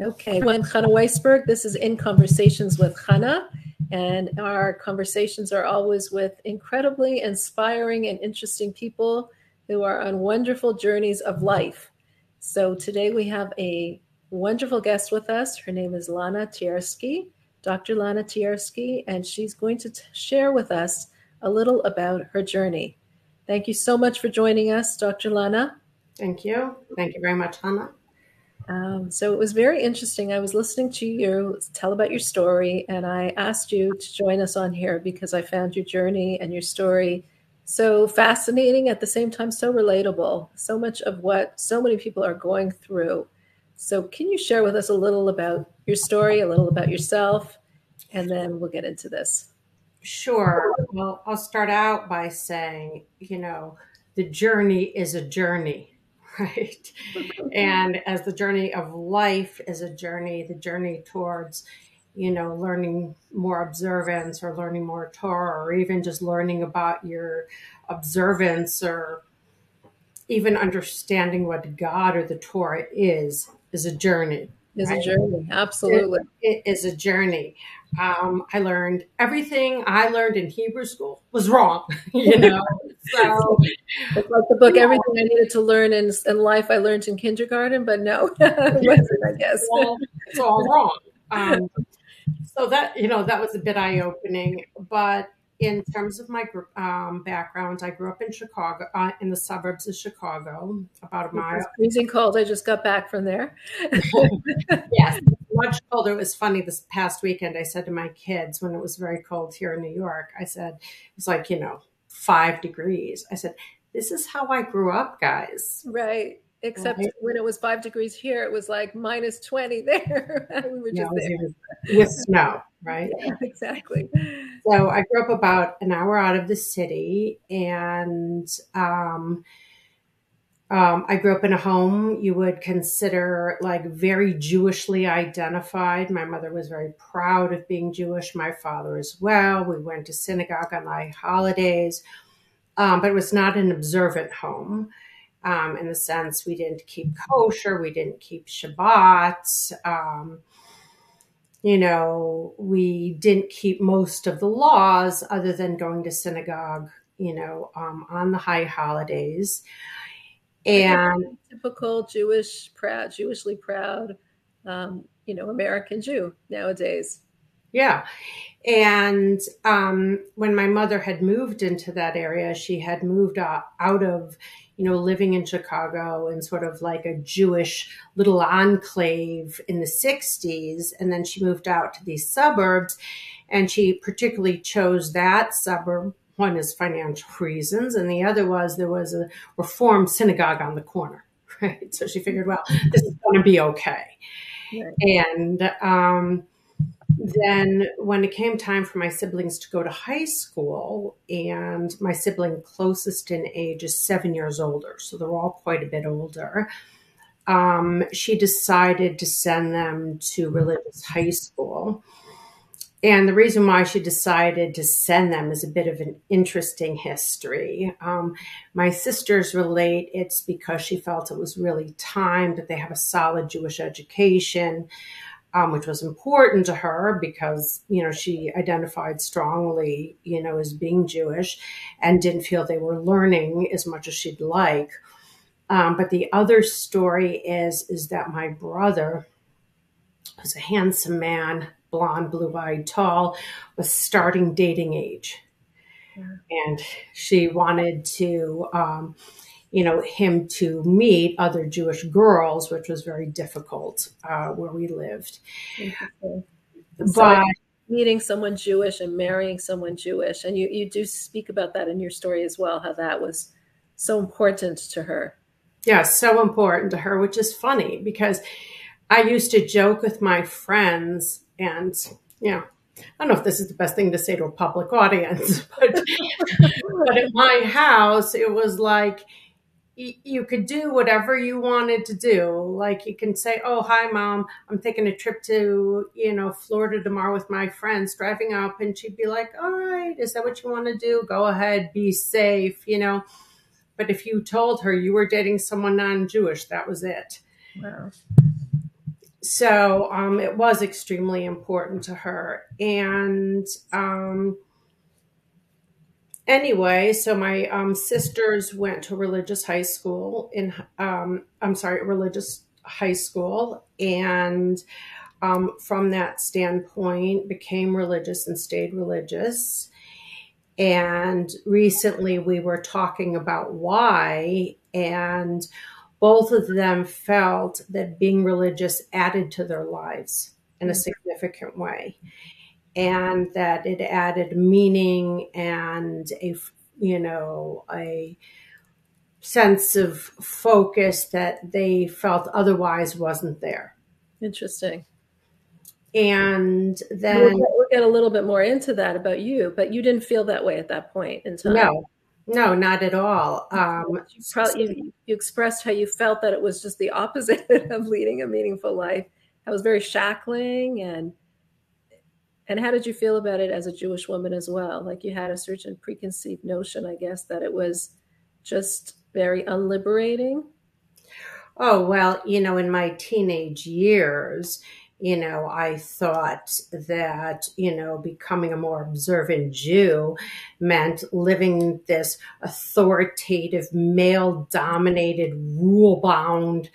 Okay, I'm Chana Weisberg. This is In Conversations with Chana, and our conversations are always with incredibly inspiring and interesting people who are on wonderful journeys of life. So today we have a wonderful guest with us. Her name is Lana Tiersky, Dr. Lana Tiersky, and she's going to t- share with us a little about her journey. Thank you so much for joining us, Dr. Lana. Thank you. Thank you very much, Hannah. Um, so it was very interesting. I was listening to you tell about your story, and I asked you to join us on here because I found your journey and your story so fascinating at the same time so relatable. So much of what so many people are going through. So, can you share with us a little about your story, a little about yourself, and then we'll get into this? Sure. Well, I'll start out by saying, you know, the journey is a journey right? and as the journey of life is a journey, the journey towards, you know, learning more observance or learning more Torah or even just learning about your observance or even understanding what God or the Torah is, is a journey. Is right? a journey, absolutely. It, it is a journey. Um, I learned everything I learned in Hebrew school was wrong, you know. so it's like the book, yeah. everything I needed to learn in, in life, I learned in kindergarten, but no, it wasn't, I guess. It's all, it's all wrong. Um, so that you know that was a bit eye opening, but in terms of my um, background, I grew up in Chicago, uh, in the suburbs of Chicago, about a mile. It's freezing cold. I just got back from there. yes, much colder. It was funny this past weekend. I said to my kids when it was very cold here in New York, I said, it was like, you know, five degrees. I said, this is how I grew up, guys. Right. Except right. when it was five degrees here, it was like minus 20 there. we were just there. With snow, right? Yeah, exactly. So I grew up about an hour out of the city and um, um, I grew up in a home you would consider like very Jewishly identified. My mother was very proud of being Jewish, my father as well. We went to synagogue on the holidays, um, but it was not an observant home um, in the sense we didn't keep kosher, we didn't keep Shabbat. Um, you know, we didn't keep most of the laws other than going to synagogue, you know, um, on the high holidays and typical Jewish proud, Jewishly proud, um, you know, American Jew nowadays. Yeah. And um, when my mother had moved into that area, she had moved out, of, you know, living in Chicago and sort of like a Jewish little enclave in the 60s. And then she moved out to these suburbs. And she particularly chose that suburb one is financial reasons, and the other was there was a reformed synagogue on the corner, right? So she figured, well, this is going to be okay. Right. And um, then when it came time for my siblings to go to high school, and my sibling closest in age is seven years older, so they're all quite a bit older. Um, she decided to send them to religious high school and the reason why she decided to send them is a bit of an interesting history. Um, my sisters relate it's because she felt it was really time that they have a solid Jewish education, um, which was important to her because you know she identified strongly, you know, as being Jewish, and didn't feel they were learning as much as she'd like. Um, but the other story is is that my brother was a handsome man blonde, blue eyed, tall, was starting dating age. Yeah. And she wanted to, um, you know, him to meet other Jewish girls, which was very difficult uh, where we lived. But so meeting someone Jewish and marrying someone Jewish, and you, you do speak about that in your story as well, how that was so important to her. Yeah, so important to her, which is funny because I used to joke with my friends and, you know, I don't know if this is the best thing to say to a public audience, but, but at my house, it was like, you could do whatever you wanted to do. Like you can say, "Oh, hi, mom. I'm taking a trip to you know Florida tomorrow with my friends, driving up," and she'd be like, "All right, is that what you want to do? Go ahead, be safe," you know. But if you told her you were dating someone non-Jewish, that was it. Wow. so um, it was extremely important to her. And um, anyway, so my um, sisters went to religious high school in, um, I'm sorry, religious high school. And um, from that standpoint, became religious and stayed religious. And recently we were talking about why. And both of them felt that being religious added to their lives in a mm-hmm. significant way and that it added meaning and a you know a sense of focus that they felt otherwise wasn't there interesting and then we'll get, we'll get, a little bit more into that about you but you didn't feel that way at that point in time no no, not at all. Um, you, probably, you, you, expressed how you felt that it was just the opposite of leading a meaningful life. It was very shackling, and and how did you feel about it as a Jewish woman as well? Like you had a certain preconceived notion, I guess, that it was just very unliberating. Oh well, you know, in my teenage years, you know, I thought that, you know, becoming a more observant Jew meant living this authoritative, male dominated, rule bound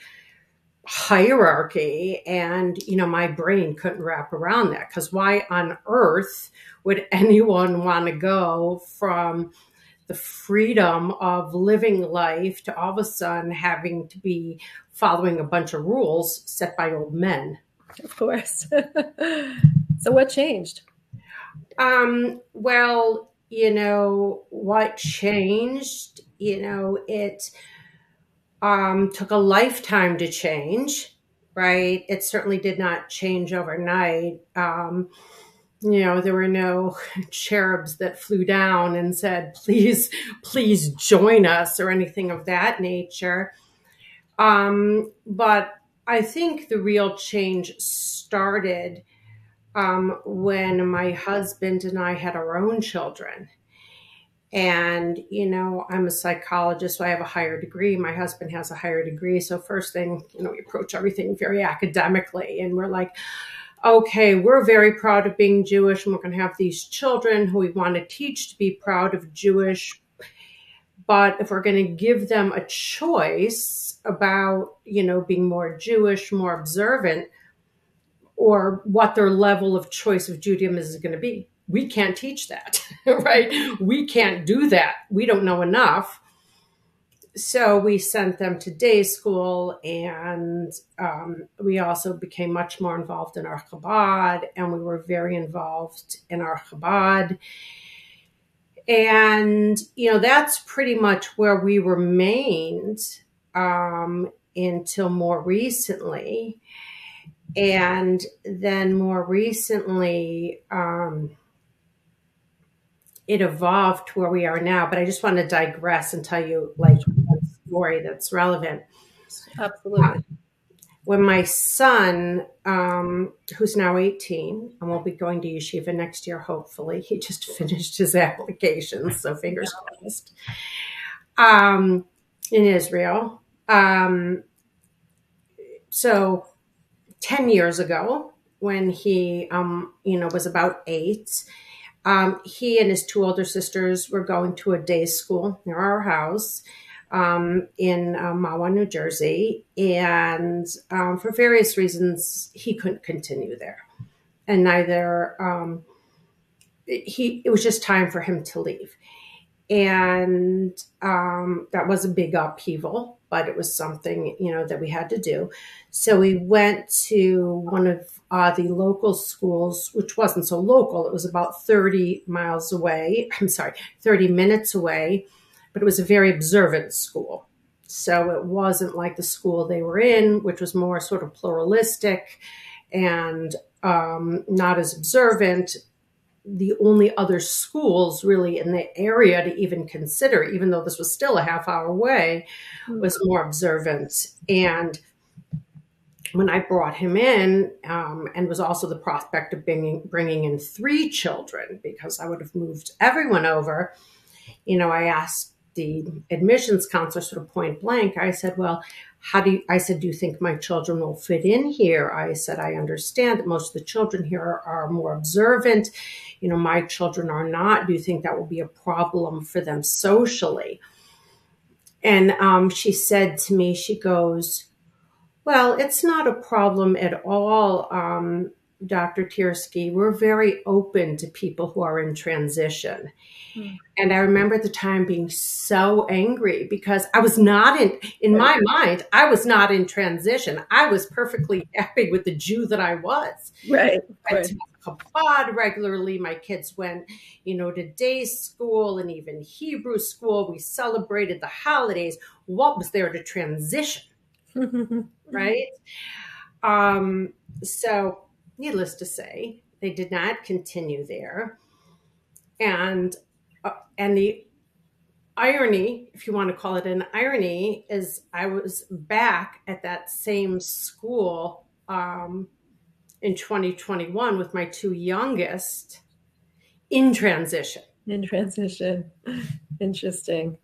hierarchy. And, you know, my brain couldn't wrap around that because why on earth would anyone want to go from the freedom of living life to all of a sudden having to be following a bunch of rules set by old men? Of course. so what changed? Um, well, you know, what changed, you know, it um, took a lifetime to change, right? It certainly did not change overnight. Um, you know, there were no cherubs that flew down and said, please, please join us or anything of that nature. Um, but I think the real change started um, when my husband and I had our own children. And, you know, I'm a psychologist, so I have a higher degree. My husband has a higher degree. So, first thing, you know, we approach everything very academically. And we're like, okay, we're very proud of being Jewish, and we're going to have these children who we want to teach to be proud of Jewish. But if we're going to give them a choice, about, you know, being more Jewish, more observant, or what their level of choice of Judaism is going to be. We can't teach that, right? We can't do that. We don't know enough. So we sent them to day school, and um, we also became much more involved in our Chabad, and we were very involved in our Chabad. And, you know, that's pretty much where we remained um, until more recently. And then more recently, um, it evolved to where we are now. But I just want to digress and tell you like a story that's relevant. Absolutely. Uh, when my son, um, who's now 18 and will be going to yeshiva next year, hopefully, he just finished his application, so fingers crossed, um, in Israel. Um, so 10 years ago, when he, um, you know, was about eight, um, he and his two older sisters were going to a day school near our house um, in uh, Mahwah, New Jersey. And um, for various reasons, he couldn't continue there. And neither, um, he, it was just time for him to leave. And um, that was a big upheaval but it was something you know that we had to do. So we went to one of uh, the local schools, which wasn't so local. It was about thirty miles away. I'm sorry, thirty minutes away, but it was a very observant school. So it wasn't like the school they were in, which was more sort of pluralistic and um, not as observant the only other schools really in the area to even consider, even though this was still a half hour away, was more observant. And when I brought him in, um, and was also the prospect of bringing, bringing in three children because I would have moved everyone over, you know, I asked the admissions counselor sort of point blank, I said, well, how do you, I said, do you think my children will fit in here? I said, I understand that most of the children here are, are more observant. You know, my children are not. Do you think that will be a problem for them socially? And um, she said to me, she goes, well, it's not a problem at all. Um, Dr. Tiersky, we're very open to people who are in transition. Mm. And I remember at the time being so angry because I was not in, in my mind, I was not in transition. I was perfectly happy with the Jew that I was. Right. I went to Chabad regularly. My kids went, you know, to day school and even Hebrew school. We celebrated the holidays. What was there to transition? right? Um, so needless to say, they did not continue there. And uh, and the irony, if you want to call it an irony, is I was back at that same school um, in 2021 with my two youngest in transition. In transition. Interesting.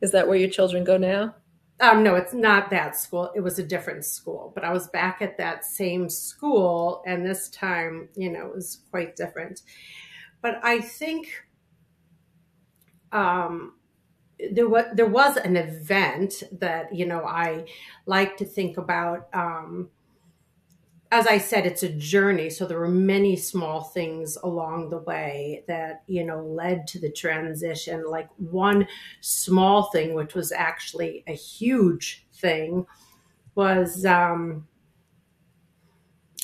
Is that where your children go now? Um, no, it's not that school. It was a different school, but I was back at that same school, and this time, you know, it was quite different. But I think um, there was there was an event that you know I like to think about. Um, as I said, it's a journey. So there were many small things along the way that, you know, led to the transition. Like one small thing, which was actually a huge thing, was um,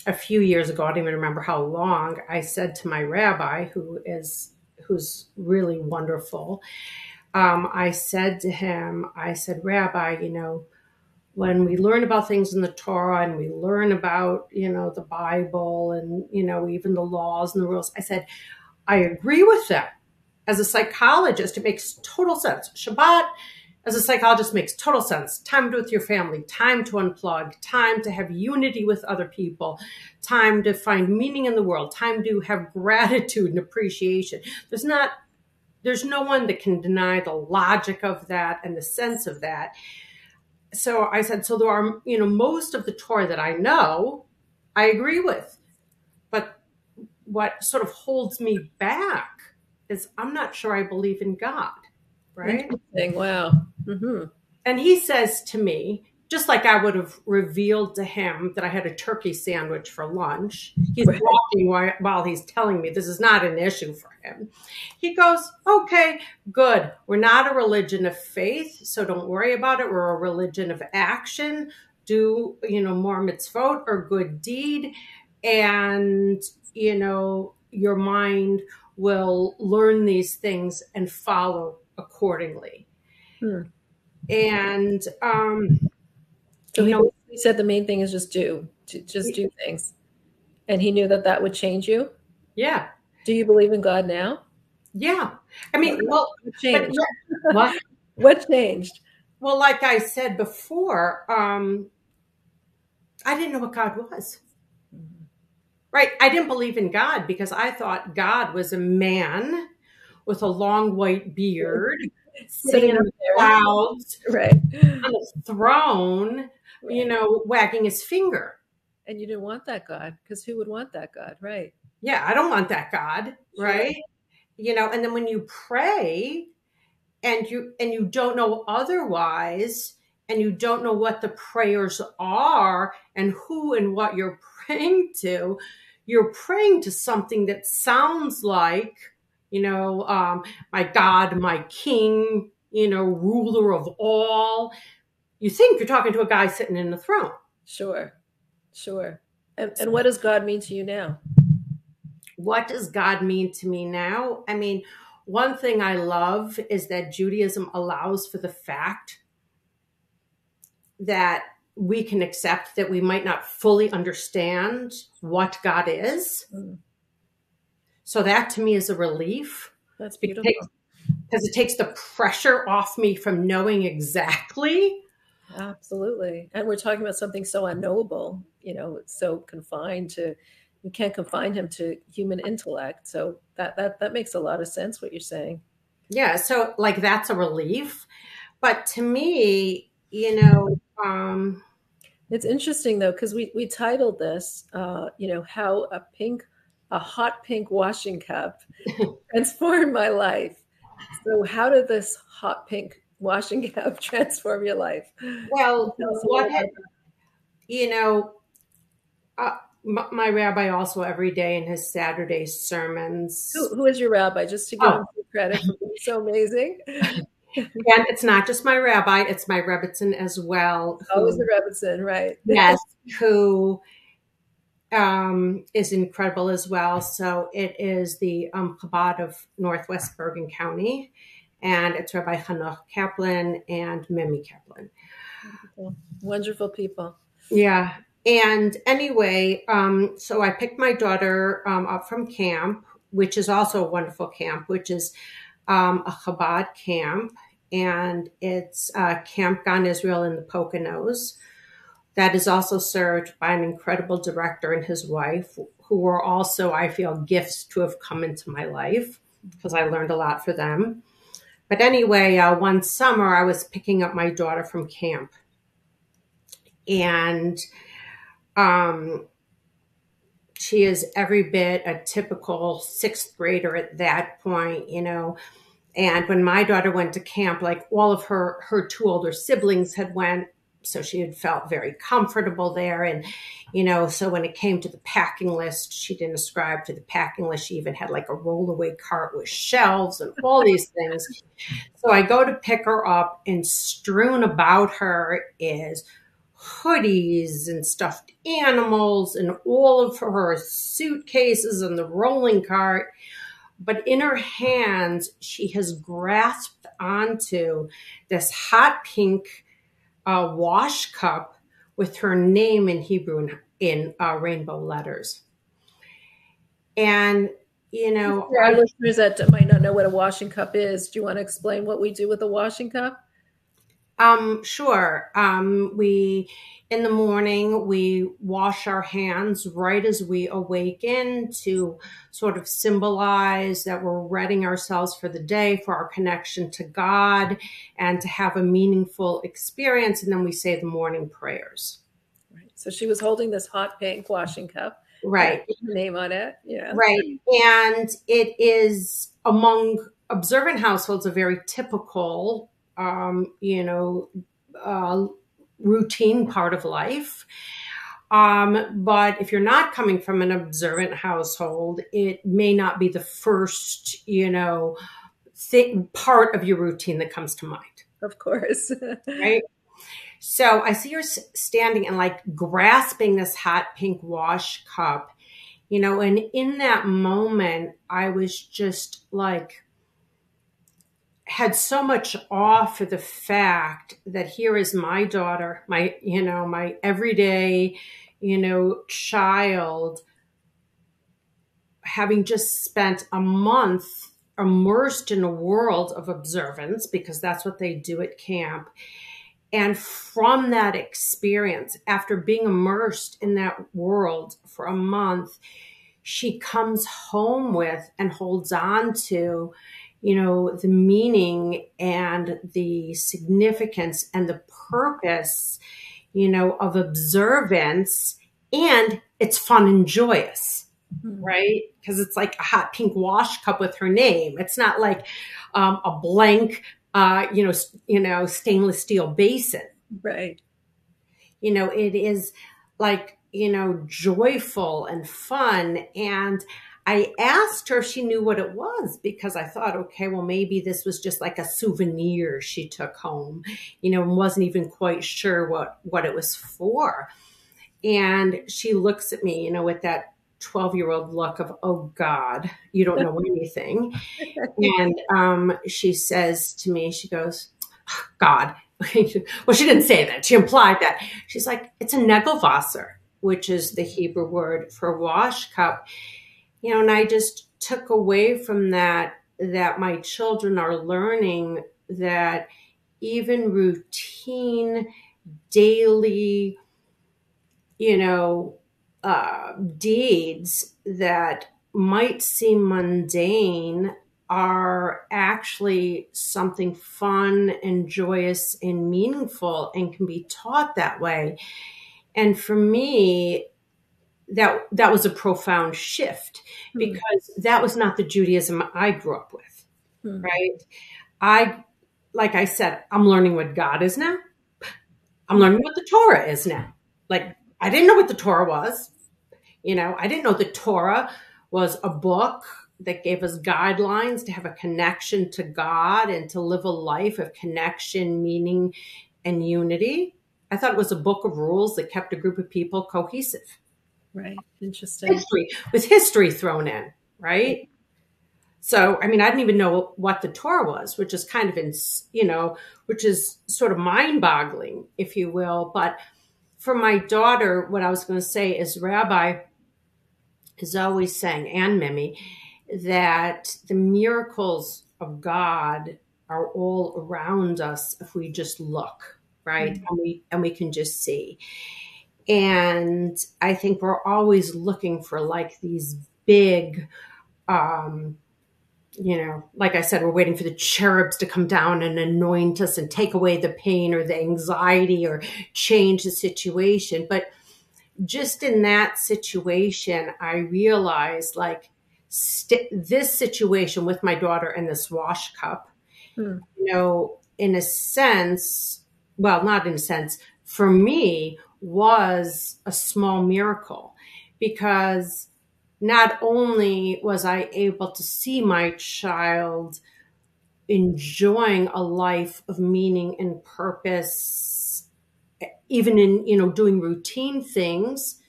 a few years ago, I don't even remember how long, I said to my rabbi, who is who's really wonderful, um, I said to him, I said, Rabbi, you know, when we learn about things in the Torah and we learn about, you know, the Bible and, you know, even the laws and the rules, I said, I agree with them. As a psychologist, it makes total sense. Shabbat, as a psychologist, makes total sense. Time to with your family, time to unplug, time to have unity with other people, time to find meaning in the world, time to have gratitude and appreciation. There's not, there's no one that can deny the logic of that and the sense of that so I said, so there are, you know, most of the Torah that I know, I agree with. But what sort of holds me back is I'm not sure I believe in God. Right. Wow. Mm-hmm. And he says to me, just like I would have revealed to him that I had a turkey sandwich for lunch. He's walking while, he's telling me this is not an issue for him. He goes, Okay, good. We're not a religion of faith, so don't worry about it. We're a religion of action. Do, you know, more mitzvot or good deed. And, you know, your mind will learn these things and follow accordingly. Hmm. And, um, so he, he said the main thing is just do, just do things. And he knew that that would change you. Yeah. Do you believe in God now? Yeah. I mean, well, what changed? what? what changed? Well, like I said before, um, I didn't know what God was. Right. I didn't believe in God because I thought God was a man with a long white beard sitting in the clouds, right, on a throne. You know, wagging his finger. And you didn't want that God because who would want that God, right? Yeah, I don't want that God, sure. right? You know, and then when you pray and you and you don't know otherwise and you don't know what the prayers are and who and what you're praying to, you're praying to something that sounds like you know, um, my God, my King, you know, ruler of all. You think you're talking to a guy sitting in the throne. Sure, sure. And, and what does God mean to you now? What does God mean to me now? I mean, one thing I love is that Judaism allows for the fact that we can accept that we might not fully understand what God is. Mm so that to me is a relief. That's beautiful. Because it takes the pressure off me from knowing exactly. Absolutely. And we're talking about something so unknowable, you know, so confined to we can't confine him to human intellect. So that that that makes a lot of sense what you're saying. Yeah, so like that's a relief. But to me, you know, um, it's interesting though because we we titled this, uh, you know, how a pink, a hot pink washing cup transformed my life. So how did this hot pink washing cup transform your life? Well, what had, you know, uh, my rabbi also every day in his Saturday sermons. Who, who is your rabbi? Just to give oh. him credit so amazing. and it's not just my rabbi; it's my rebbetzin as well. Always the rebbetzin, right? yes, who um, is incredible as well. So it is the um, Chabad of Northwest Bergen County, and it's Rabbi Hanoch Kaplan and Mimi Kaplan. Wonderful, Wonderful people. Yeah, and anyway, um, so I picked my daughter um, up from camp, which is also a wonderful camp, which is um, a Chabad camp, and it's uh, Camp Gan Israel in the Poconos. That is also served by an incredible director and his wife, who are also, I feel, gifts to have come into my life because I learned a lot for them. But anyway, uh, one summer I was picking up my daughter from camp, and um, she is every bit a typical sixth grader at that point, you know. And when my daughter went to camp, like all of her her two older siblings had went, so she had felt very comfortable there. And you know, so when it came to the packing list, she didn't ascribe to the packing list. She even had like a rollaway cart with shelves and all these things. So I go to pick her up, and strewn about her is hoodies and stuffed animals and all of her suitcases and the rolling cart. But in her hands, she has grasped onto this hot pink uh, wash cup with her name in Hebrew in, in uh, rainbow letters. And, you know, for our listeners that might not know what a washing cup is, do you want to explain what we do with a washing cup? Um, sure. Um, we, in the morning, we wash our hands right as we awaken to sort of symbolize that we're readying ourselves for the day, for our connection to God, and to have a meaningful experience. And then we say the morning prayers. Right. So she was holding this hot pink washing cup. Right. Name on it. Yeah. Right. And it is among observant households a very typical um, you know, uh, routine part of life. Um, but if you're not coming from an observant household, it may not be the first, you know, thing, part of your routine that comes to mind. Of course. right? So I see her standing and like grasping this hot pink wash cup, you know, and in that moment, I was just like, had so much awe for the fact that here is my daughter, my, you know, my everyday, you know, child having just spent a month immersed in a world of observance because that's what they do at camp. And from that experience, after being immersed in that world for a month, she comes home with and holds on to you know, the meaning and the significance and the purpose, you know, of observance. And it's fun and joyous, mm-hmm. right? Because it's like a hot pink wash cup with her name. It's not like um, a blank, uh, you know, you know, stainless steel basin. Right. You know, it is like, you know, joyful and fun. And I asked her if she knew what it was because I thought, okay, well, maybe this was just like a souvenir she took home, you know, and wasn't even quite sure what, what it was for. And she looks at me, you know, with that 12 year old look of, oh God, you don't know anything. and um, she says to me, she goes, God. well, she didn't say that. She implied that. She's like, it's a negelwasser, which is the Hebrew word for wash cup you know, and I just took away from that that my children are learning that even routine daily, you know, uh, deeds that might seem mundane are actually something fun and joyous and meaningful and can be taught that way. And for me, that that was a profound shift mm-hmm. because that was not the Judaism I grew up with. Mm-hmm. Right? I like I said, I'm learning what God is now. I'm learning what the Torah is now. Like I didn't know what the Torah was. You know, I didn't know the Torah was a book that gave us guidelines to have a connection to God and to live a life of connection, meaning, and unity. I thought it was a book of rules that kept a group of people cohesive. Right. Interesting. History with history thrown in, right? So, I mean, I didn't even know what the Torah was, which is kind of, in, you know, which is sort of mind boggling, if you will. But for my daughter, what I was going to say is Rabbi is always saying, and Mimi, that the miracles of God are all around us if we just look, right? Mm-hmm. And we and we can just see. And I think we're always looking for like these big um you know, like I said, we're waiting for the cherubs to come down and anoint us and take away the pain or the anxiety or change the situation. But just in that situation, I realized like st- this situation with my daughter and this wash cup, hmm. you know, in a sense, well, not in a sense, for me, was a small miracle because not only was I able to see my child enjoying a life of meaning and purpose, even in, you know, doing routine things,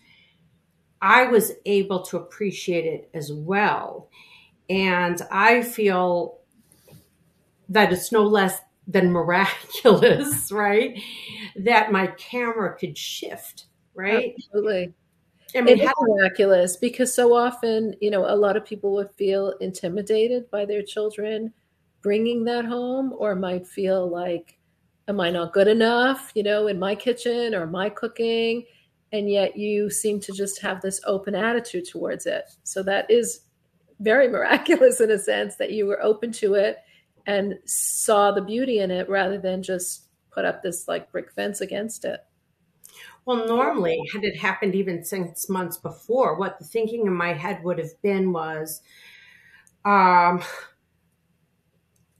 I was able to appreciate it as well. And I feel that it's no less than miraculous, right? That my camera could shift, right? Absolutely. I mean, it is miraculous because so often, you know, a lot of people would feel intimidated by their children bringing that home or might feel like, am I not good enough, you know, in my kitchen or my cooking? and yet you seem to just have this open attitude towards it. So that is very miraculous in a sense that you were open to it and saw the beauty in it rather than just put up this like brick fence against it. Well, normally, had it happened even six months before, what the thinking in my head would have been was, um,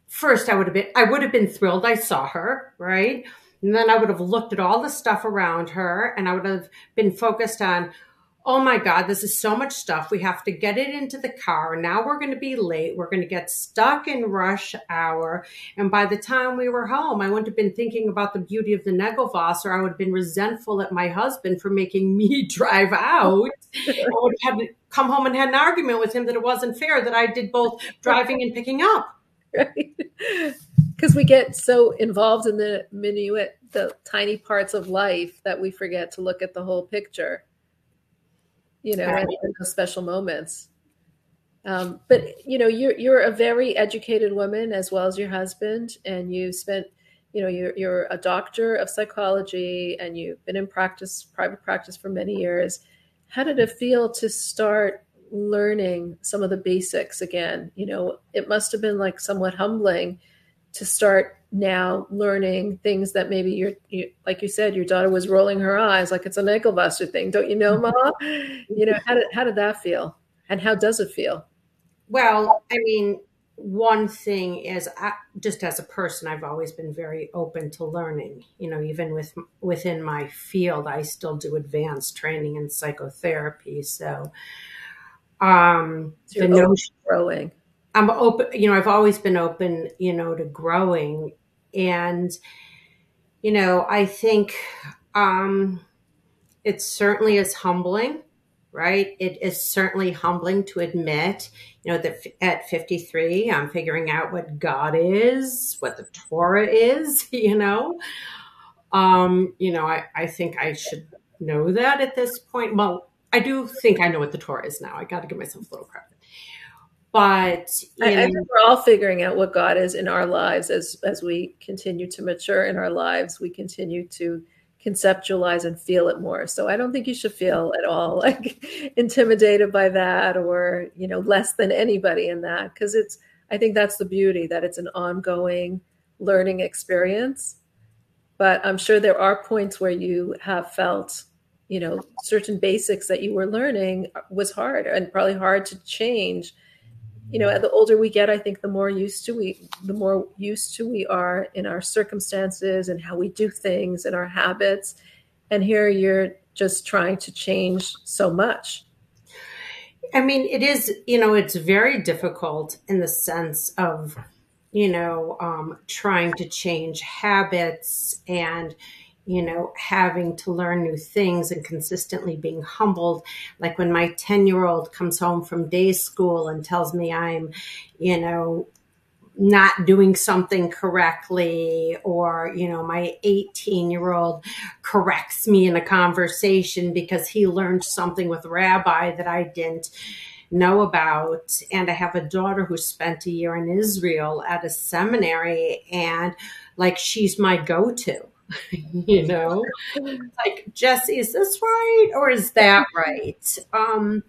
first I would have been, I would have been thrilled I saw her, right? And then I would have looked at all the stuff around her and I would have been focused on, oh my God, this is so much stuff. We have to get it into the car. Now we're going to be late. We're going to get stuck in rush hour. And by the time we were home, I wouldn't have been thinking about the beauty of the Negovas, or I would have been resentful at my husband for making me drive out. I would have come home and had an argument with him that it wasn't fair that I did both driving and picking up. Right because we get so involved in the minuet, the tiny parts of life that we forget to look at the whole picture. You know, right. and, those special moments. Um, but you know, you're you're a very educated woman as well as your husband, and you spent, you know, you're you're a doctor of psychology, and you've been in practice, private practice for many years. How did it feel to start learning some of the basics again? You know, it must have been like somewhat humbling to start now learning things that maybe you're you, like you said your daughter was rolling her eyes like it's a negelwasser thing. Don't you know ma you know how did, how did that feel? And how does it feel? Well i mean one thing is I, just as a person i've always been very open to learning. You know even with within my field i still do advanced training in psychotherapy. So um so the notion growing I'm open, you know, I've always been open, you know, to growing. And, you know, I think um, it certainly is humbling, right? It is certainly humbling to admit, you know, that at 53, I'm figuring out what God is, what the Torah is, you know. Um, you know, I, I think I should know that at this point. Well, I do think I know what the Torah is now. I got to give myself a little credit but I, I, think we're all figuring out what God is in our lives as as we continue to mature in our lives. We continue to conceptualize and feel it more. So I don't think you should feel at all like intimidated by that or you know less than anybody in that because it's. I think that's the beauty that it's an ongoing learning experience. But I'm sure there are points where you have felt, you know, certain basics that you were learning was hard and probably hard to change. You know, the older we get, I think the more used to we the more used to we are in our circumstances and how we do things and our habits. And here you're just trying to change so much. I mean, it is, you know, it's very difficult in the sense of, you know, um, trying to change habits and, you know, having to learn new things and consistently being humbled. Like when my 10 year old comes home from day school and tells me I'm, you know, not doing something correctly or you know my 18 year old corrects me in a conversation because he learned something with rabbi that i didn't know about and i have a daughter who spent a year in israel at a seminary and like she's my go-to you know? Like jesse is this right or is that right? Um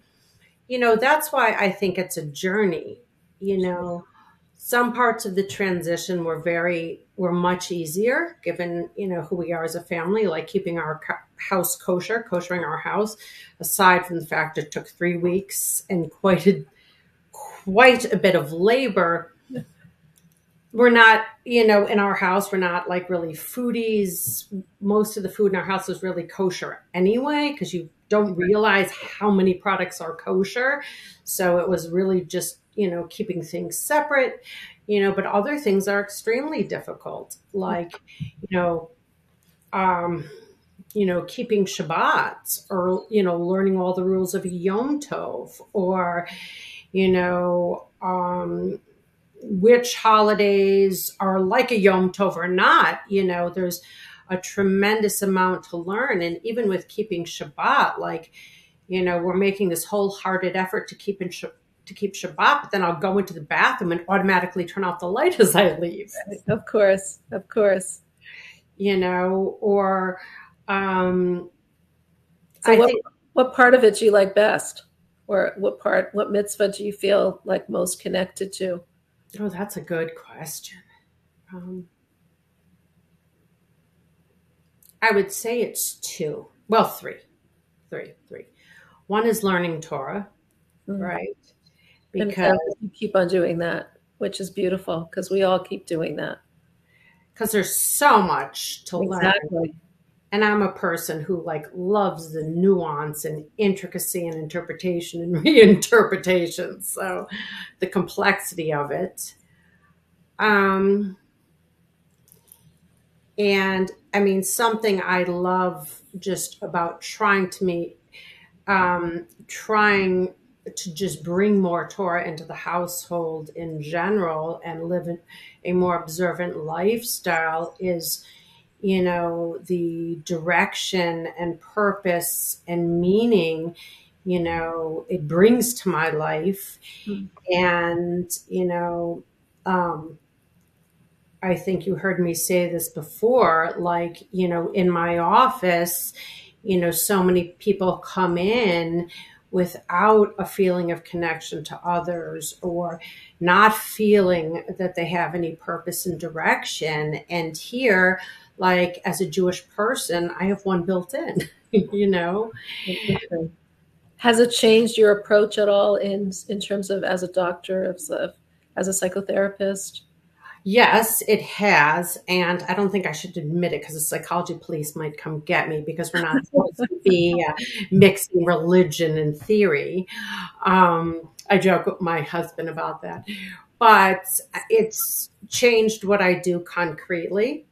you know that's why i think it's a journey you know? Some parts of the transition were very were much easier given you know who we are as a family like keeping our house kosher koshering our house aside from the fact it took three weeks and quite a quite a bit of labor we're not you know in our house we're not like really foodies. Most of the food in our house is really kosher anyway because you don't realize how many products are kosher. So it was really just you know, keeping things separate, you know, but other things are extremely difficult, like, you know, um, you know, keeping Shabbat or, you know, learning all the rules of Yom Tov or, you know, um, which holidays are like a Yom Tov or not. You know, there's a tremendous amount to learn. And even with keeping Shabbat, like, you know, we're making this wholehearted effort to keep in Shabbat to keep Shabbat, but then I'll go into the bathroom and automatically turn off the light as I leave. Of course, of course. You know, or um, so I what, think, what part of it do you like best? Or what part, what mitzvah do you feel like most connected to? Oh, that's a good question. Um, I would say it's two. Well, three, three, three. One is learning Torah, mm-hmm. right? because you keep on doing that, which is beautiful because we all keep doing that. Because there's so much to exactly. learn. And I'm a person who like loves the nuance and intricacy and interpretation and reinterpretation. So the complexity of it. Um, and I mean, something I love just about trying to meet, um, trying to just bring more Torah into the household in general and live a more observant lifestyle is, you know, the direction and purpose and meaning, you know, it brings to my life. Mm-hmm. And, you know, um, I think you heard me say this before, like, you know, in my office, you know, so many people come in without a feeling of connection to others or not feeling that they have any purpose and direction. And here, like as a Jewish person, I have one built in, you know. Has it changed your approach at all in in terms of as a doctor, as a, as a psychotherapist? Yes, it has. And I don't think I should admit it because the psychology police might come get me because we're not supposed to be uh, mixing religion and theory. Um, I joke with my husband about that. But it's changed what I do concretely.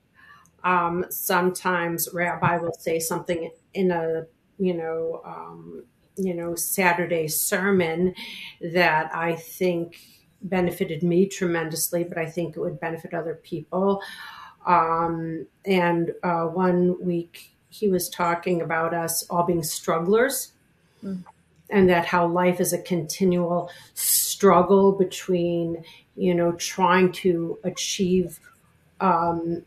Um, sometimes Rabbi will say something in a, you know, um, you know, Saturday sermon that I think benefited me tremendously, but I think it would benefit other people. Um, and uh, one week he was talking about us all being strugglers mm. and that how life is a continual struggle between, you know, trying to achieve, um,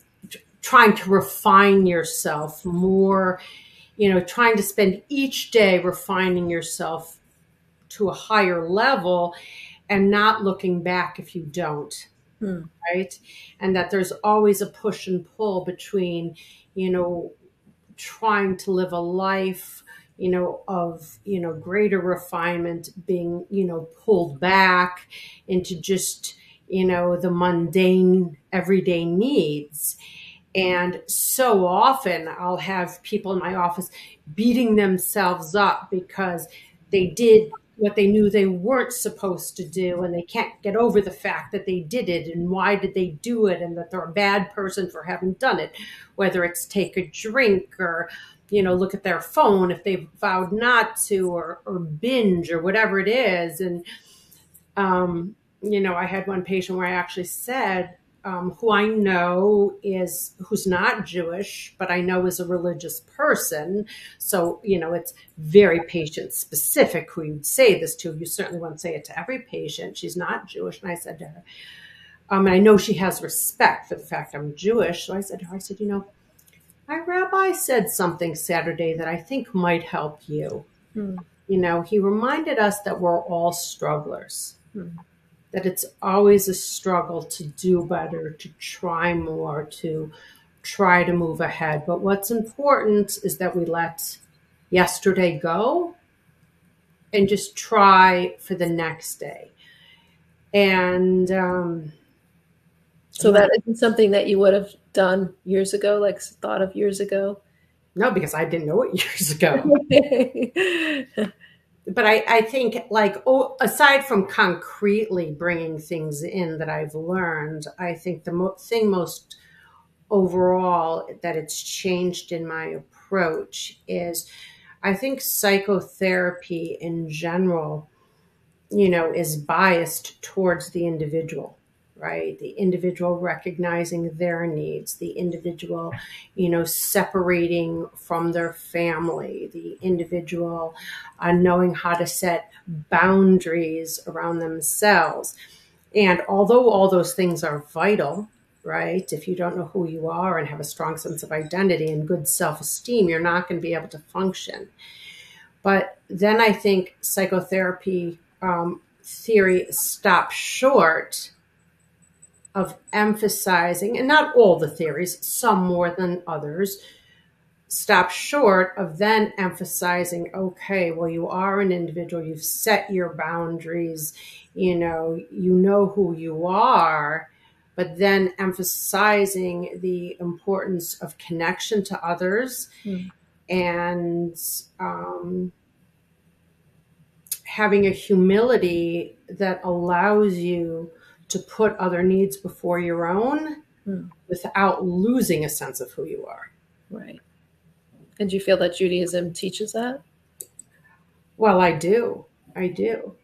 trying to refine yourself more, you know, trying to spend each day refining yourself to a higher level and not looking back if you don't. Hmm. Right. And that there's always a push and pull between, you know, trying to live a life you know, of, you know, greater refinement being, you know, pulled back into just, you know, the mundane everyday needs. And so often I'll have people in my office beating themselves up because they did what they knew they weren't supposed to do and they can't get over the fact that they did it and why did they do it and that they're a bad person for having done it whether it's take a drink or you know, look at their phone if they've vowed not to or, or binge or whatever it is. And, um, you know, I had one patient where I actually said, um, who I know is who's not Jewish, but I know is a religious person. So, you know, it's very patient specific who you'd say this to. You certainly wouldn't say it to every patient. She's not Jewish. And I said to her, um, and I know she has respect for the fact I'm Jewish. So I said to her, I said, you know, my rabbi said something Saturday that I think might help you. Hmm. You know, he reminded us that we're all strugglers, hmm. That it's always a struggle to do better, to try more, to try to move ahead. But what's important is that we let yesterday go and just try for the next day. And um, so that isn't something that you would have done years ago, like thought of years ago? No, because I didn't know it years ago. but I, I think, like, oh, aside from concretely bringing things in that I've learned, I think the mo- thing most overall that it's changed in my approach is I think psychotherapy in general, you know, is biased towards the individual right? The individual recognizing their needs the individual you know separating from their family the individual uh, knowing how to set boundaries around themselves. And although all those things are vital right if you don't know who you are and have a strong sense of identity and good self-esteem you're not going to be able to function. But then i think psychotherapy um, theory stops short of emphasizing, and not all the theories, some more than others, stop short of then emphasizing, okay, well, you are an individual, you've set your boundaries, you know, you know who you are, but then emphasizing the importance of connection to others mm. and um, having a humility that allows you to put other needs before your own hmm. without losing a sense of who you are. Right. And do you feel that Judaism teaches that? Well, I do. I do.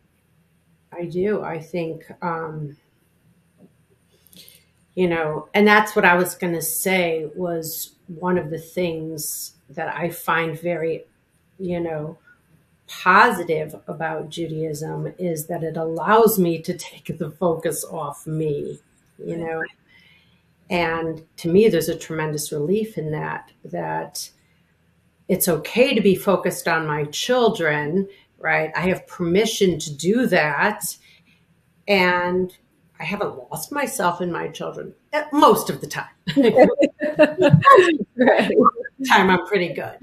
I do. I think, um, you know, and that's what I was going to say was one of the things that I find very, you know, positive about Judaism is that it allows me to take the focus off me, you know. And to me, there's a tremendous relief in that, that it's okay to be focused on my children, right? I have permission to do that. And I haven't lost myself in my children eh, most of the time. right. time I'm pretty good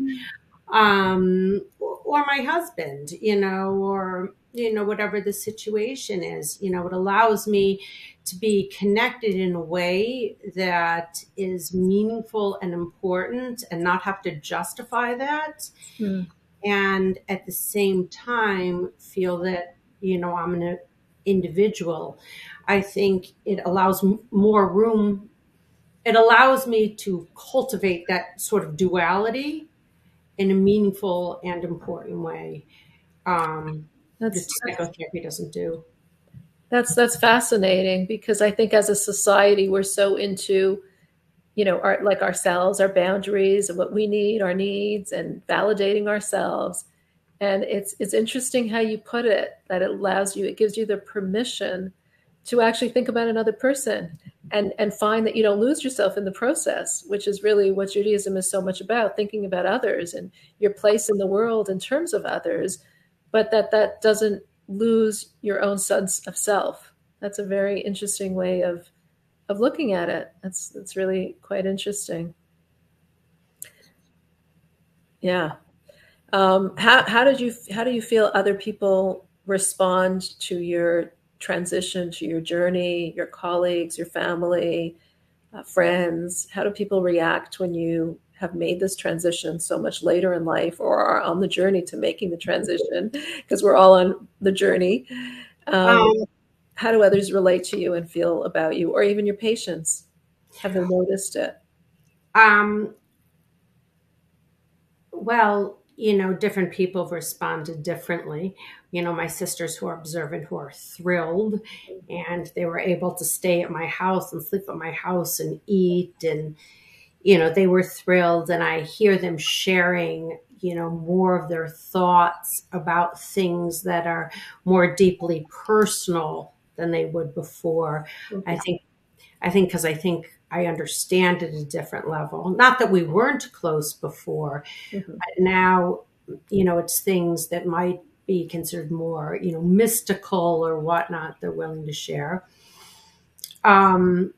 um, or my husband, you know, or, you know, whatever the situation is. You know, it allows me to be connected in a way that is meaningful and important and not have to justify that. Mm. And at the same time, feel that, you know, I'm an individual. I think it allows more room. It allows me to cultivate that sort of duality in a meaningful and important way. Um, that's psychotherapy doesn't do. That's that's fascinating because I think as a society we're so into, you know, our like ourselves, our boundaries, and what we need, our needs, and validating ourselves. And it's it's interesting how you put it that it allows you, it gives you the permission to actually think about another person and and find that you don't lose yourself in the process which is really what judaism is so much about thinking about others and your place in the world in terms of others but that that doesn't lose your own sense of self. That's a very interesting way of of looking at it. That's that's really quite interesting. Yeah. Um, how how did you how do you feel other people respond to your transition, to your journey, your colleagues, your family, uh, friends? How do people react when you have made this transition so much later in life or are on the journey to making the transition? Because we're all on the journey. Um, um, how do others relate to you and feel about you, or even your patients? Have they noticed it? Um, well, you know, different people have responded differently. You know, my sisters who are observant who are thrilled and they were able to stay at my house and sleep at my house and eat and you know, they were thrilled and I hear them sharing, you know, more of their thoughts about things that are more deeply personal than they would before. Mm-hmm. I think I think because I think I understand at a different level. Not that we weren't close before, mm-hmm. but now, you know, it's things that might be considered more, you know, mystical or whatnot. They're willing to share. Um,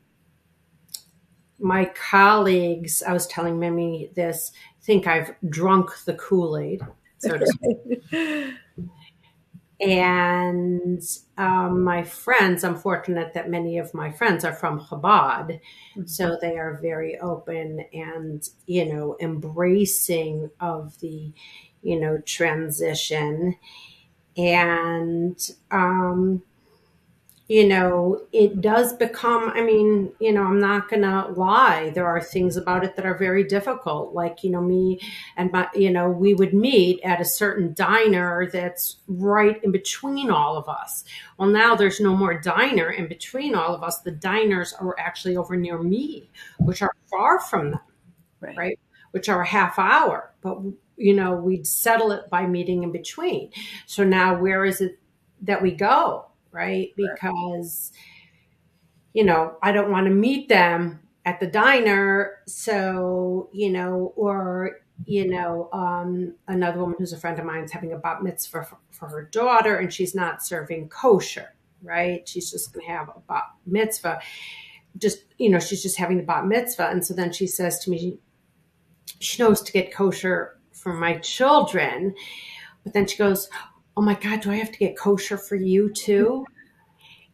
my colleagues, I was telling Mimi this, think I've drunk the Kool Aid, so to speak. And um, my friends, I'm fortunate that many of my friends are from Chabad. Mm-hmm. So they are very open and, you know, embracing of the, you know, transition. And, um, you know, it does become, I mean, you know, I'm not going to lie. There are things about it that are very difficult. Like, you know, me and my, you know, we would meet at a certain diner that's right in between all of us. Well, now there's no more diner in between all of us. The diners are actually over near me, which are far from them, right? right? Which are a half hour. But, you know, we'd settle it by meeting in between. So now where is it that we go? Right? Because, you know, I don't want to meet them at the diner. So, you know, or, you know, um, another woman who's a friend of mine is having a bat mitzvah for, for her daughter and she's not serving kosher, right? She's just going to have a bat mitzvah. Just, you know, she's just having the bat mitzvah. And so then she says to me, she knows to get kosher for my children. But then she goes, oh my God, do I have to get kosher for you too?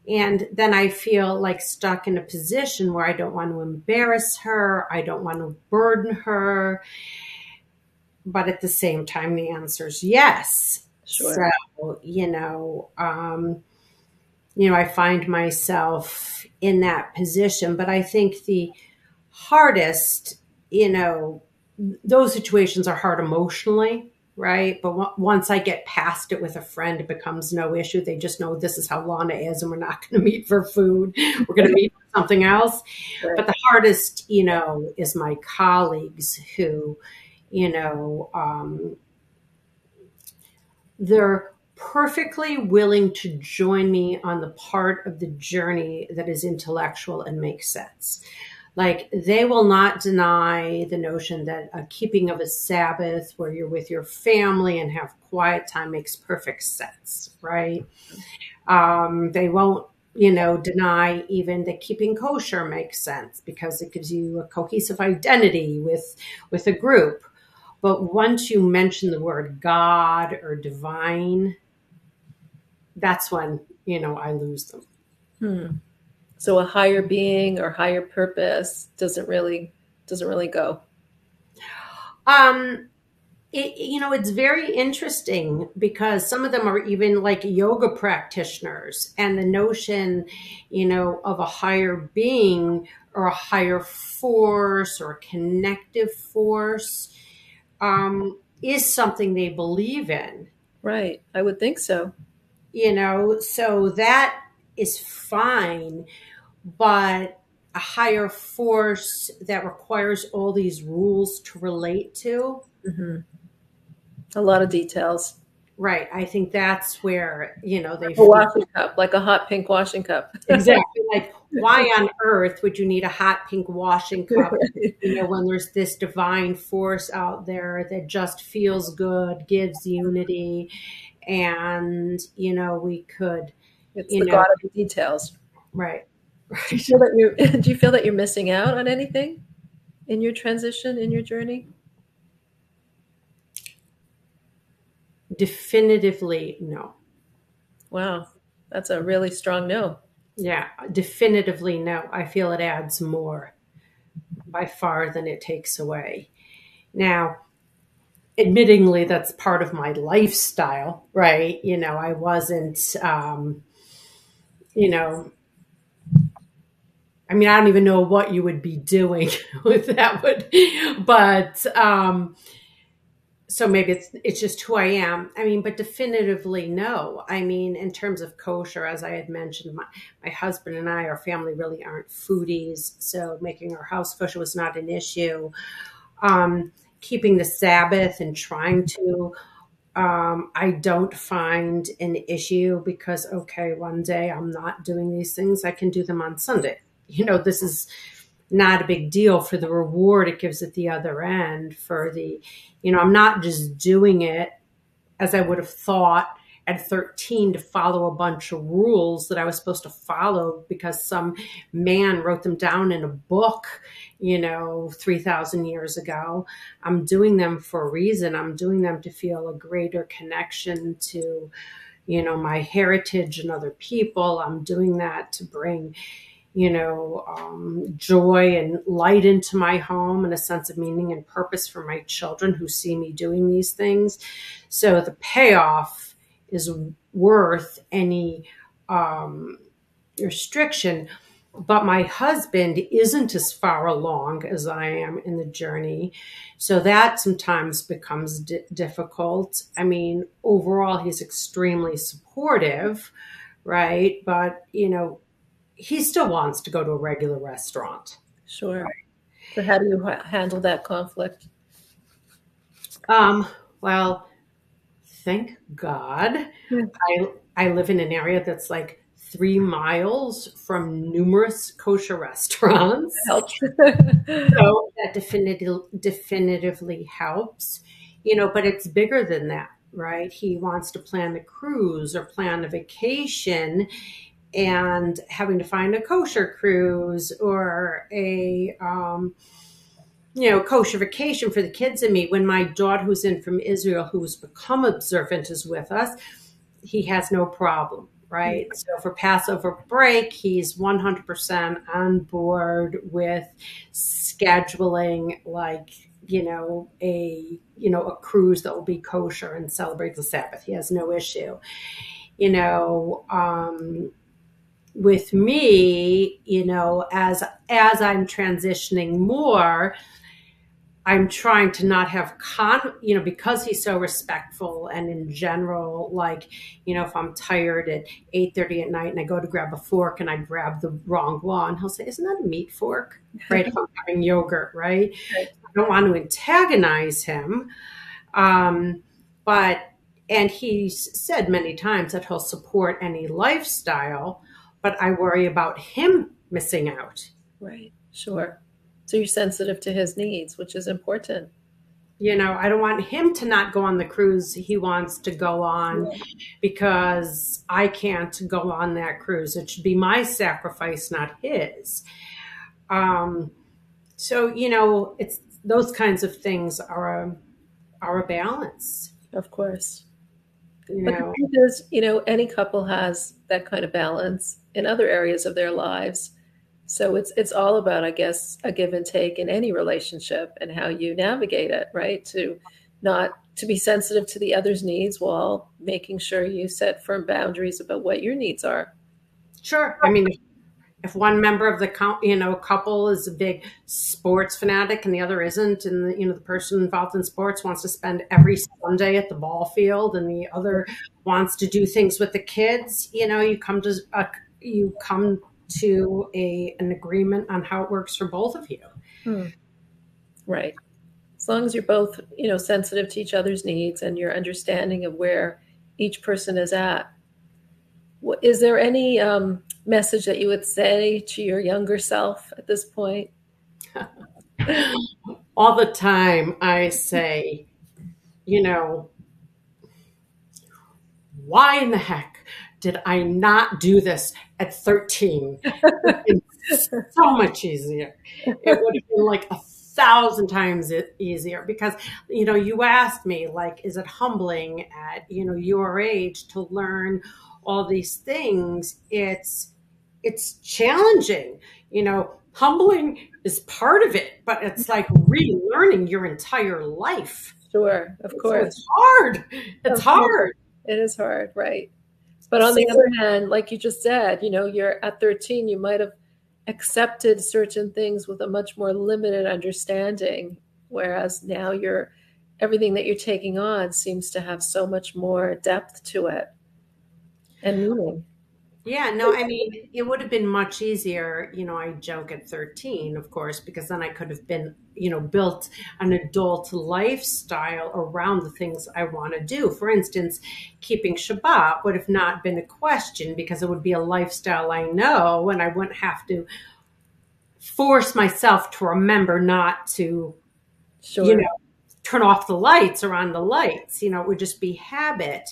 And then I feel like stuck in a position where I don't want to embarrass her. I don't want to burden her. But at the same time, the answer is yes. Sure. So, you know, um, you know, I find myself in that position. But I think the hardest, you know, those situations are hard emotionally right? But w- once I get past it with a friend, it becomes no issue. They just know this is how Lana is, and we're not going to meet for food. We're going to meet for something else. Right. But the hardest, you know, is my colleagues who, you know, um, they're perfectly willing to join me on the part of the journey that is intellectual and makes sense. Like they will not deny the notion that a keeping of a Sabbath where you're with your family and have quiet time makes perfect sense, right? Um, they won't, you know, deny even that keeping kosher makes sense because it gives you a cohesive identity with with a group. But once you mention the word God or divine, that's when you know I lose them. Hmm. So a higher being or higher purpose doesn't really doesn't really go. Um it, you know, it's very interesting because some of them are even like yoga practitioners, and the notion, you know, of a higher being or a higher force or a connective force um, is something they believe in. Right. I would think so. You know, so that is fine but a higher force that requires all these rules to relate to. Mm-hmm. A lot of details. Right. I think that's where, you know, they. A washing cup, like a hot pink washing cup. exactly. Like, why on earth would you need a hot pink washing cup, you know, when there's this divine force out there that just feels good, gives unity, and you know we could it's you the know, God of the details. right Do you feel that you're do you feel that you're missing out on anything in your transition, in your journey? definitively no Wow. That's a really strong no. yeah definitively no i feel it adds more by far than it takes away now admittingly that's part of my lifestyle right you know i wasn't um you know i mean i don't even know what you would be doing with that would but um so maybe it's it's just who i am i mean but definitively no i mean in terms of kosher as i had mentioned my, my husband and i our family really aren't foodies so making our house kosher was not an issue um keeping the Sabbath and trying to. Um, I don't find an issue because, okay, one day I'm not doing these things, I can do them on Sunday. You know, this is not a big deal for the reward it gives at the other end. For the, you know, I'm not just doing it as I would have thought at 13 to follow a bunch of rules that I was supposed to follow because some man wrote them down in a book, you know, 3,000 years ago. I'm doing them for a reason. I'm doing them to feel a greater connection to, you know, my heritage and other people. I'm doing that to bring, you know, um, joy and light into my home and a sense of meaning and purpose for my children who see me doing these things. So the payoff is worth any um, restriction. But my husband isn't as far along as I am in the journey. So that sometimes becomes d- difficult. I mean, overall, he's extremely supportive, right? But, you know, he still wants to go to a regular restaurant. Sure. Right? So, how do you ha- handle that conflict? Um, well, thank God. Yeah. I I live in an area that's like three miles from numerous kosher restaurants. So that definitively definitively helps. You know, but it's bigger than that, right? He wants to plan a cruise or plan a vacation and having to find a kosher cruise or a um, you know, kosher vacation for the kids and me. When my daughter, who's in from Israel, who's become observant, is with us, he has no problem, right? So for Passover break, he's 100% on board with scheduling like you know a you know a cruise that will be kosher and celebrate the sabbath he has no issue you know um with me you know as as i'm transitioning more I'm trying to not have con, you know, because he's so respectful and in general, like, you know, if I'm tired at 8:30 at night and I go to grab a fork and I grab the wrong one, he'll say, "Isn't that a meat fork?" Right? if I'm having yogurt, right? right? I don't want to antagonize him, um, but and he's said many times that he'll support any lifestyle, but I worry about him missing out. Right. Sure. So you're sensitive to his needs, which is important. You know, I don't want him to not go on the cruise he wants to go on yeah. because I can't go on that cruise. It should be my sacrifice, not his. Um, so you know, it's those kinds of things are a are a balance. Of course. You know. Because you know, any couple has that kind of balance in other areas of their lives so it's it's all about i guess a give and take in any relationship and how you navigate it right? To not to be sensitive to the other's needs while making sure you set firm boundaries about what your needs are. Sure. I mean if one member of the you know couple is a big sports fanatic and the other isn't and the, you know the person involved in sports wants to spend every sunday at the ball field and the other wants to do things with the kids you know you come to a, you come to a an agreement on how it works for both of you. Hmm. Right. As long as you're both, you know, sensitive to each other's needs and your understanding of where each person is at. Is there any um, message that you would say to your younger self at this point? All the time, I say, you know, why in the heck did I not do this at 13? so much easier. It would have been like a thousand times easier because, you know, you asked me, like, is it humbling at, you know, your age to learn all these things? It's, it's challenging, you know, humbling is part of it, but it's like relearning your entire life. Sure, of course. So it's hard. It's hard. It is hard, right? But on the other hand, like you just said, you know, you're at 13, you might have accepted certain things with a much more limited understanding, whereas now you're everything that you're taking on seems to have so much more depth to it and meaning. Yeah, no, I mean, it would have been much easier, you know, I joke at 13, of course, because then I could have been, you know, built an adult lifestyle around the things I want to do. For instance, keeping Shabbat would have not been a question because it would be a lifestyle I know and I wouldn't have to force myself to remember not to, sure. you know, turn off the lights or on the lights. You know, it would just be habit.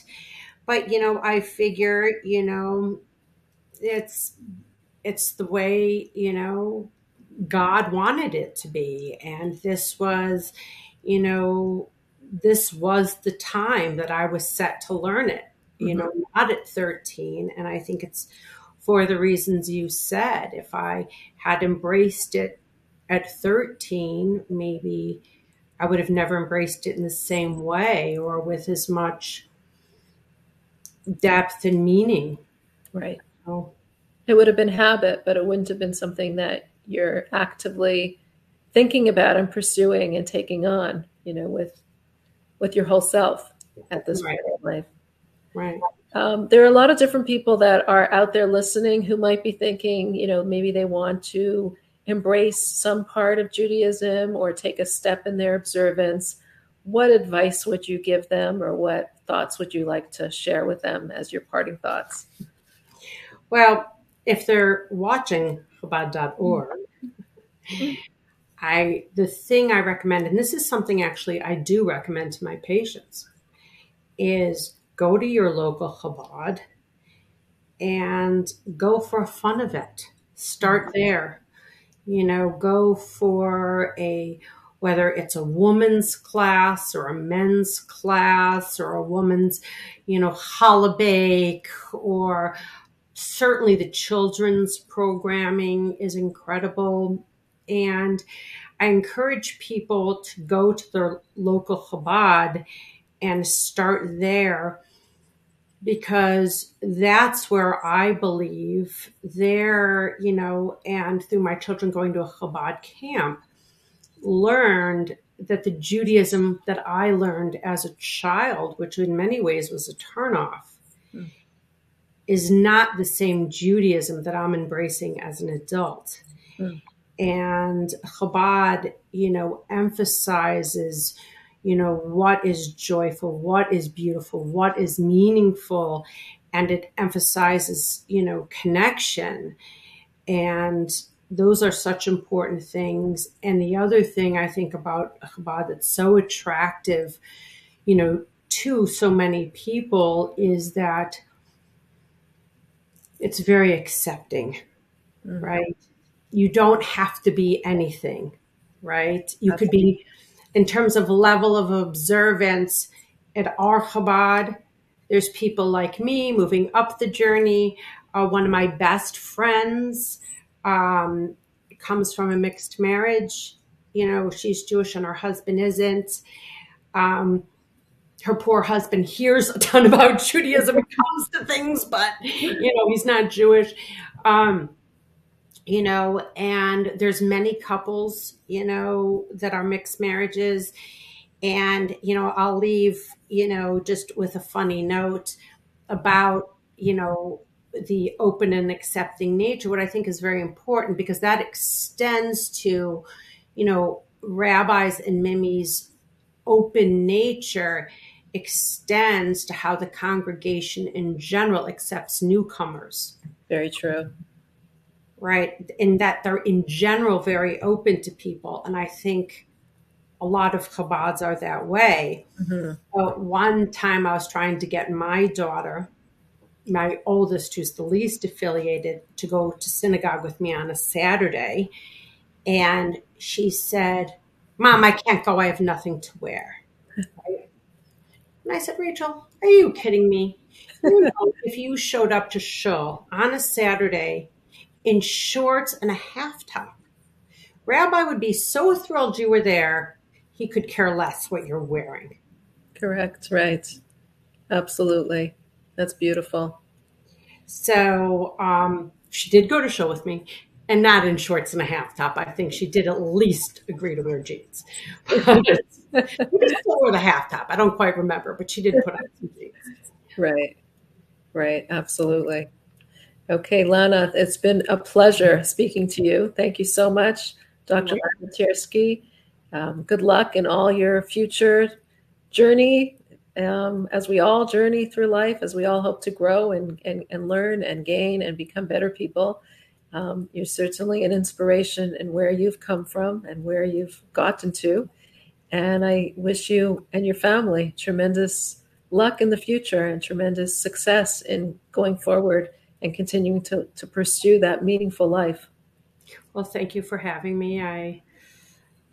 But, you know, I figure, you know, it's it's the way you know God wanted it to be, and this was, you know, this was the time that I was set to learn it. You mm-hmm. know, not at thirteen, and I think it's for the reasons you said. If I had embraced it at 13, maybe I would have never embraced it in the same way or with as much depth and meaning. Right. So, it would have been habit, but it wouldn't have been something that you're actively thinking about and pursuing and taking on, you know, with with your whole self at this right. point in life. Right. Um, there are a lot of different people that are out there listening who might be thinking, you know, maybe they want to embrace some part of Judaism or take a step in their observance. What advice would you give them, or what thoughts would you like to share with them as your parting thoughts? Well, if they're watching Chabad.org, I the thing I recommend, and this is something actually I do recommend to my patients, is go to your local Chabad and go for a fun event. Start there. You know, go for a whether it's a woman's class or a men's class or a woman's, you know, challah or certainly the children's programming is incredible. And I encourage people to go to their local Chabad and start there because that's where I believe there, you know, and through my children going to a Chabad camp, learned that the Judaism that I learned as a child, which in many ways was a turnoff, is not the same Judaism that I'm embracing as an adult. Mm. And Chabad, you know, emphasizes, you know, what is joyful, what is beautiful, what is meaningful, and it emphasizes, you know, connection. And those are such important things. And the other thing I think about Chabad that's so attractive, you know, to so many people is that it's very accepting, mm-hmm. right? You don't have to be anything, right? You That's could be, in terms of level of observance, at our Chabad, there's people like me moving up the journey. Uh, one of my best friends um, comes from a mixed marriage. You know, she's Jewish and her husband isn't. Um, her poor husband hears a ton about Judaism and comes to things, but you know he's not Jewish. Um, you know, and there's many couples, you know, that are mixed marriages, and you know, I'll leave, you know, just with a funny note about, you know, the open and accepting nature. What I think is very important because that extends to, you know, rabbis and Mimi's open nature extends to how the congregation in general accepts newcomers. Very true. Right. In that they're in general very open to people. And I think a lot of Chabads are that way. Mm-hmm. But one time I was trying to get my daughter, my oldest, who's the least affiliated, to go to synagogue with me on a Saturday. And she said, Mom, I can't go. I have nothing to wear. And I said, Rachel, are you kidding me? You know, if you showed up to shul on a Saturday in shorts and a half top, Rabbi would be so thrilled you were there, he could care less what you're wearing. Correct, right. Absolutely. That's beautiful. So um, she did go to shul with me and not in shorts and a half top. I think she did at least agree to wear jeans. she still wore the half top. I don't quite remember, but she did put on some jeans. Right, right, absolutely. Okay, Lana, it's been a pleasure speaking to you. Thank you so much, Dr. Tiersky. Um, good luck in all your future journey um, as we all journey through life, as we all hope to grow and, and, and learn and gain and become better people. Um, you're certainly an inspiration in where you've come from and where you've gotten to. And I wish you and your family tremendous luck in the future and tremendous success in going forward and continuing to, to pursue that meaningful life. Well, thank you for having me. I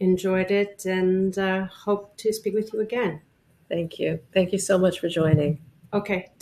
enjoyed it and uh, hope to speak with you again. Thank you. Thank you so much for joining. Okay. Take